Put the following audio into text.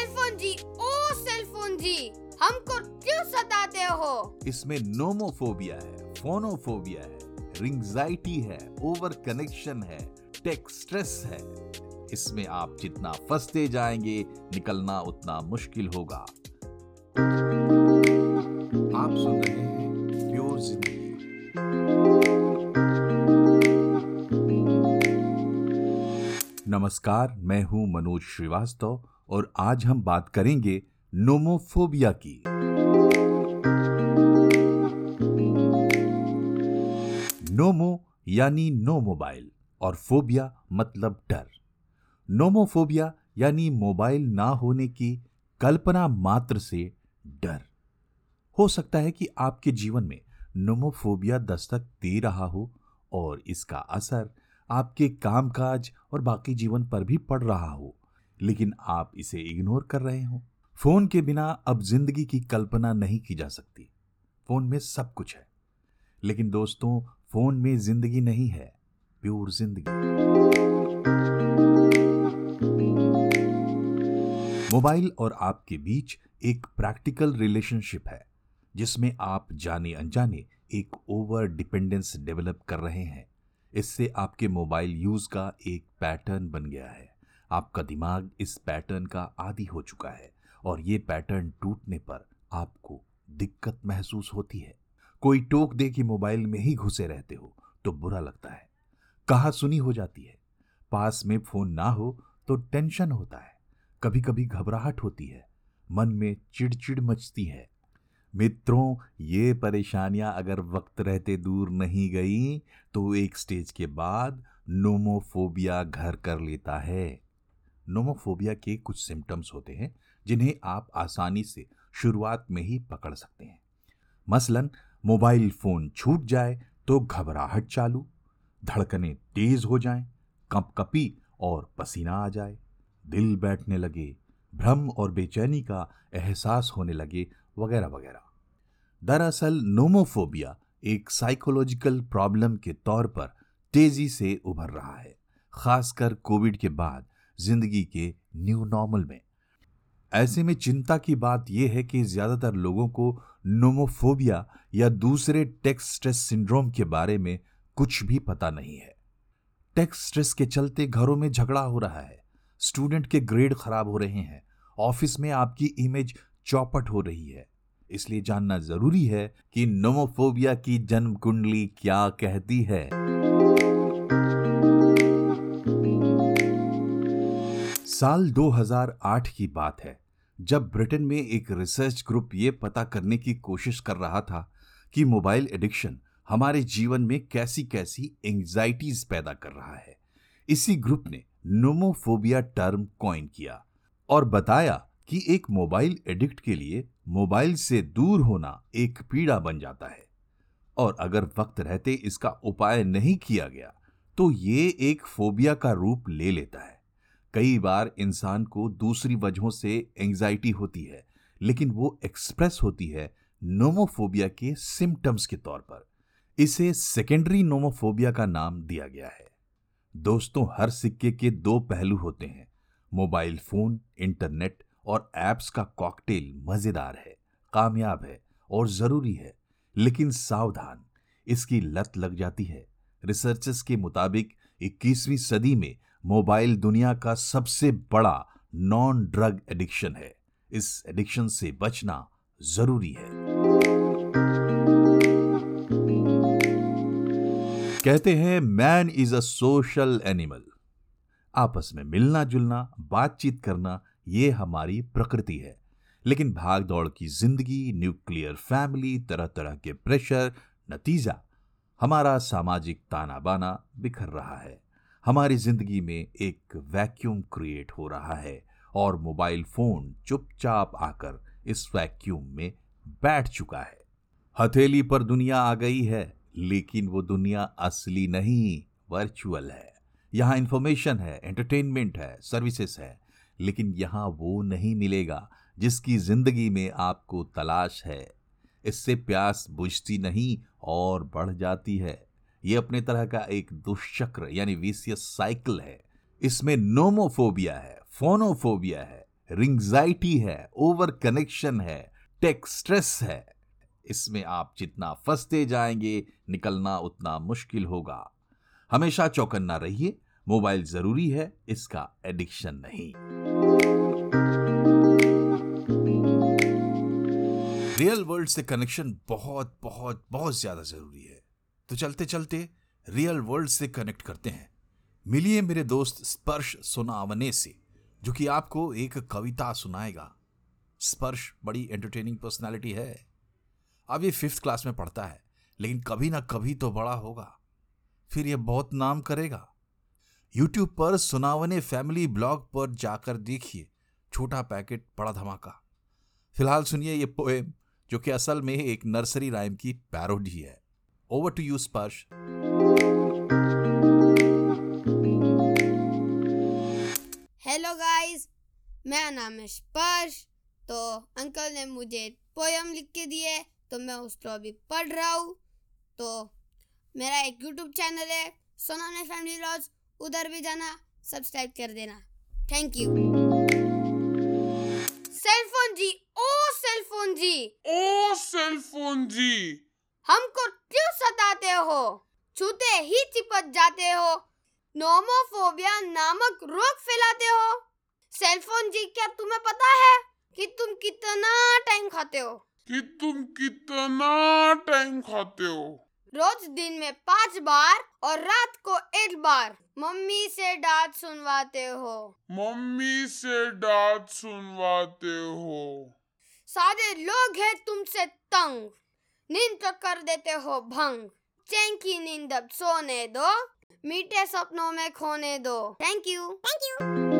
Cellphone ji ओ cellphone ji. हमको क्यों सताते हो? इसमें नोमोफोबिया है फोनोफोबिया है रिंग्जाइटी है ओवर कनेक्शन है टेक स्ट्रेस है। इसमें आप जितना फंसते जाएँगे, निकलना उतना मुश्किल होगा। आप सुन रहे हैं प्योर ज़िंदगी नमस्कार, मैं हूँ मनोज श्रीवास्तव। और आज हम बात करेंगे नोमोफोबिया की। नोमो यानी नो मोबाइल और फोबिया मतलब डर। नोमोफोबिया यानी मोबाइल ना होने की कल्पना मात्र से डर। हो सकता है कि आपके जीवन में नोमोफोबिया दस्तक दे रहा हो और इसका असर आपके कामकाज और बाकी जीवन पर भी पड़ रहा हो। लेकिन आप इसे इग्नोर कर रहे हो। फ़ोन के बिना अब ज़िंदगी की कल्पना नहीं की जा सकती। फ़ोन में सब कुछ है। लेकिन दोस्तों, फ़ोन में ज़िंदगी नहीं है, प्योर ज़िंदगी। मोबाइल और आपके बीच एक प्रैक्टिकल रिलेशनशिप है, जिसमें आप जाने अनजाने एक ओवर डिपेंडेंस डेवलप कर रहे हैं। इससे आपके मोबाइल यूज़ का एक पैटर्न बन गया है। आपका दिमाग इस पैटर्न का आदि हो चुका है और ये पैटर्न टूटने पर आपको दिक्कत महसूस होती है। कोई टोक दे कि मोबाइल में ही घुसे रहते हो तो बुरा लगता है। कहा सुनी हो जाती है? पास में फ़ोन ना हो तो टेंशन होता है। कभी कभी घबराहट होती है। मन में चिड़चिड़ मचती है। मित्रों, ये परेशानियाँ अगर वक्त रहते दूर नहीं गई तो एक स्टेज के बाद नोमोफोबिया घर कर लेता है। नोमोफोबिया के कुछ सिम्टम्स होते हैं जिन्हें आप आसानी से शुरुआत में ही पकड़ सकते हैं। मसलन मोबाइल फ़ोन छूट जाए तो घबराहट चालू धड़कनें तेज हो जाएँ, कपकपी और पसीना आ जाए दिल बैठने लगे भ्रम और बेचैनी का एहसास होने लगे वगैरह वगैरह। दरअसल नोमोफोबिया एक साइकोलॉजिकल प्रॉब्लम के तौर पर तेज़ी से उभर रहा है खासकर कोविड के बाद। ज़िंदगी के न्यू नॉर्मल में। ऐसे में चिंता की बात यह है कि ज़्यादातर लोगों को नोमोफोबिया या दूसरे टेक्स स्ट्रेस सिंड्रोम के बारे में कुछ भी पता नहीं है। टेक्स स्ट्रेस के चलते घरों में झगड़ा हो रहा है। स्टूडेंट के ग्रेड खराब हो रहे हैं। ऑफ़िस में आपकी इमेज चौपट हो रही है। इसलिए जानना ज़रूरी है कि नोमोफोबिया की जन्म कुंडली क्या कहती है। साल 2008 की बात है, जब ब्रिटेन में एक रिसर्च ग्रुप ये पता करने की कोशिश कर रहा था कि मोबाइल एडिक्शन हमारे जीवन में कैसी कैसी एंजाइटीज पैदा कर रहा है। इसी ग्रुप ने नोमोफोबिया टर्म कॉइन किया और बताया कि एक मोबाइल एडिक्ट के लिए मोबाइल से दूर होना एक पीड़ा बन जाता है और अगर वक्त रहते इसका उपाय नहीं किया गया तो ये एक फोबिया का रूप ले लेता है। कई बार इंसान को दूसरी वजहों से एंजाइटी होती है, लेकिन वो एक्सप्रेस होती है नोमोफोबिया के सिम्टम्स के तौर पर। इसे सेकेंडरी नोमोफोबिया का नाम दिया गया है। दोस्तों, हर सिक्के के दो पहलू होते हैं मोबाइल फ़ोन इंटरनेट और एप्स का कॉकटेल मज़ेदार है, कामयाब है और ज़रूरी है, लेकिन सावधान, इसकी लत लग जाती है। रिसर्चर्स के मुताबिक 21वीं सदी में मोबाइल दुनिया का सबसे बड़ा नॉन ड्रग एडिक्शन है। इस एडिक्शन से बचना ज़रूरी है। कहते हैं man is a social animal आपस में मिलना जुलना बातचीत करना, ये हमारी प्रकृति है। लेकिन भाग दौड़ की ज़िंदगी न्यूक्लियर फैमिली तरह तरह के प्रेशर नतीजा, हमारा सामाजिक ताना बाना बिखर रहा है। हमारी ज़िंदगी में एक वैक्यूम क्रिएट हो रहा है और मोबाइल फ़ोन चुपचाप आकर इस वैक्यूम में बैठ चुका है। हथेली पर दुनिया आ गई है, लेकिन वो दुनिया असली नहीं वर्चुअल है। यहाँ इंफॉर्मेशन है एंटरटेनमेंट है सर्विसेज़ है, लेकिन यहाँ वो नहीं मिलेगा जिसकी ज़िंदगी में आपको तलाश है। इससे प्यास बुझती नहीं और बढ़ जाती है। ये अपने तरह का एक दुष्चक्र यानी विसियस साइकिल है। इसमें नोमोफोबिया है फोनोफोबिया है रिंगजाइटी है ओवर कनेक्शन है टेक स्ट्रेस है। इसमें आप जितना फंसते जाएँगे, निकलना उतना मुश्किल होगा। हमेशा चौकन्ना रहिए, मोबाइल ज़रूरी है, इसका एडिक्शन नहीं। रियल वर्ल्ड से कनेक्शन बहुत बहुत बहुत ज़्यादा ज़रूरी है। तो चलते चलते रियल वर्ल्ड से कनेक्ट करते हैं। मिलिए मेरे दोस्त स्पर्श सोनावने से, जो कि आपको एक कविता सुनाएगा। स्पर्श बड़ी एंटरटेनिंग पर्सनालिटी है। अब ये फिफ्थ क्लास में पढ़ता है, लेकिन कभी ना कभी तो बड़ा होगा। फिर ये बहुत नाम करेगा। यूट्यूब पर सुनावने फैमिली ब्लॉग पर जाकर देखिए, छोटा पैकेट बड़ा धमाका। फ़िलहाल सुनिए ये पोएम जो कि असल में एक नर्सरी राइम की पैरोडी है। Over to you Sparsh hello guys मेरा नाम है स्पर्श। तो अंकल ने मुझे पोयम लिख के दिए तो मैं उसको अभी पढ़ रहा हूँ। तो मेरा एक यूट्यूब चैनल है सोनाने फैमिली लॉज उधर भी जाना सब्सक्राइब कर देना। थैंक यू सेलफोन जी ओ सेलफोन जी। ओ सेलफोन जी। हमको क्यों सताते हो? छूते ही चिपक जाते हो। नोमोफोबिया नामक रोग फैलाते हो। सेलफोन जी क्या तुम्हें पता है कि तुम कितना टाइम खाते हो? कि तुम कितना टाइम खाते हो? रोज दिन में पाँच बार और रात को एक बार। मम्मी से डांट सुनवाते हो। मम्मी से डांट सुनवाते हो। सारे लोग हैं तुमसे तंग। नींद तो कर देते हो भंग चैंकी नींद अब सोने दो मीठे सपनों में खोने दो थैंक यू थैंक यू